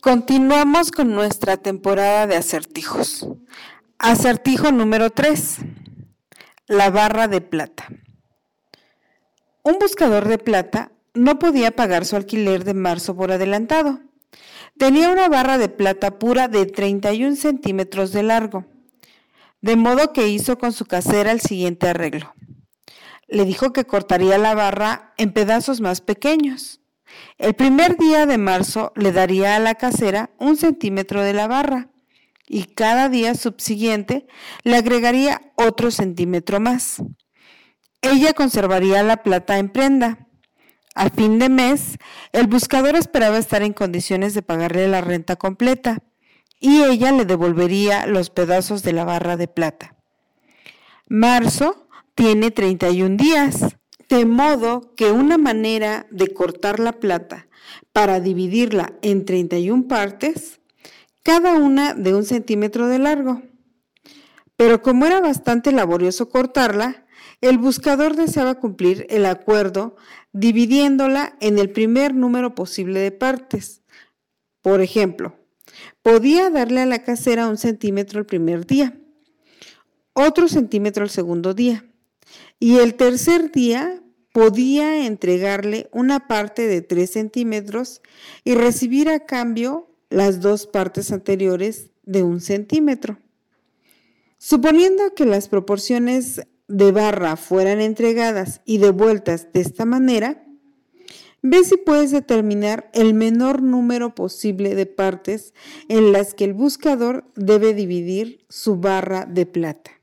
Continuamos con nuestra temporada de acertijos. Acertijo número 3. La barra de plata. Un buscador de plata no podía pagar su alquiler de marzo por adelantado. Tenía una barra de plata pura de 31 centímetros de largo, de modo que hizo con su casera el siguiente arreglo. Le dijo que cortaría la barra en pedazos más pequeños el primer día de marzo le daría a la casera un centímetro de la barra y cada día subsiguiente le agregaría otro centímetro más. Ella conservaría la plata en prenda. A fin de mes, el buscador esperaba estar en condiciones de pagarle la renta completa y ella le devolvería los pedazos de la barra de plata. Marzo tiene 31 días de modo que una manera de cortar la plata para dividirla en 31 partes, cada una de un centímetro de largo. Pero como era bastante laborioso cortarla, el buscador deseaba cumplir el acuerdo dividiéndola en el primer número posible de partes. Por ejemplo, podía darle a la casera un centímetro el primer día, otro centímetro el segundo día, y el tercer día podía entregarle una parte de 3 centímetros y recibir a cambio las dos partes anteriores de un centímetro. Suponiendo que las proporciones de barra fueran entregadas y devueltas de esta manera, ve si puedes determinar el menor número posible de partes en las que el buscador debe dividir su barra de plata.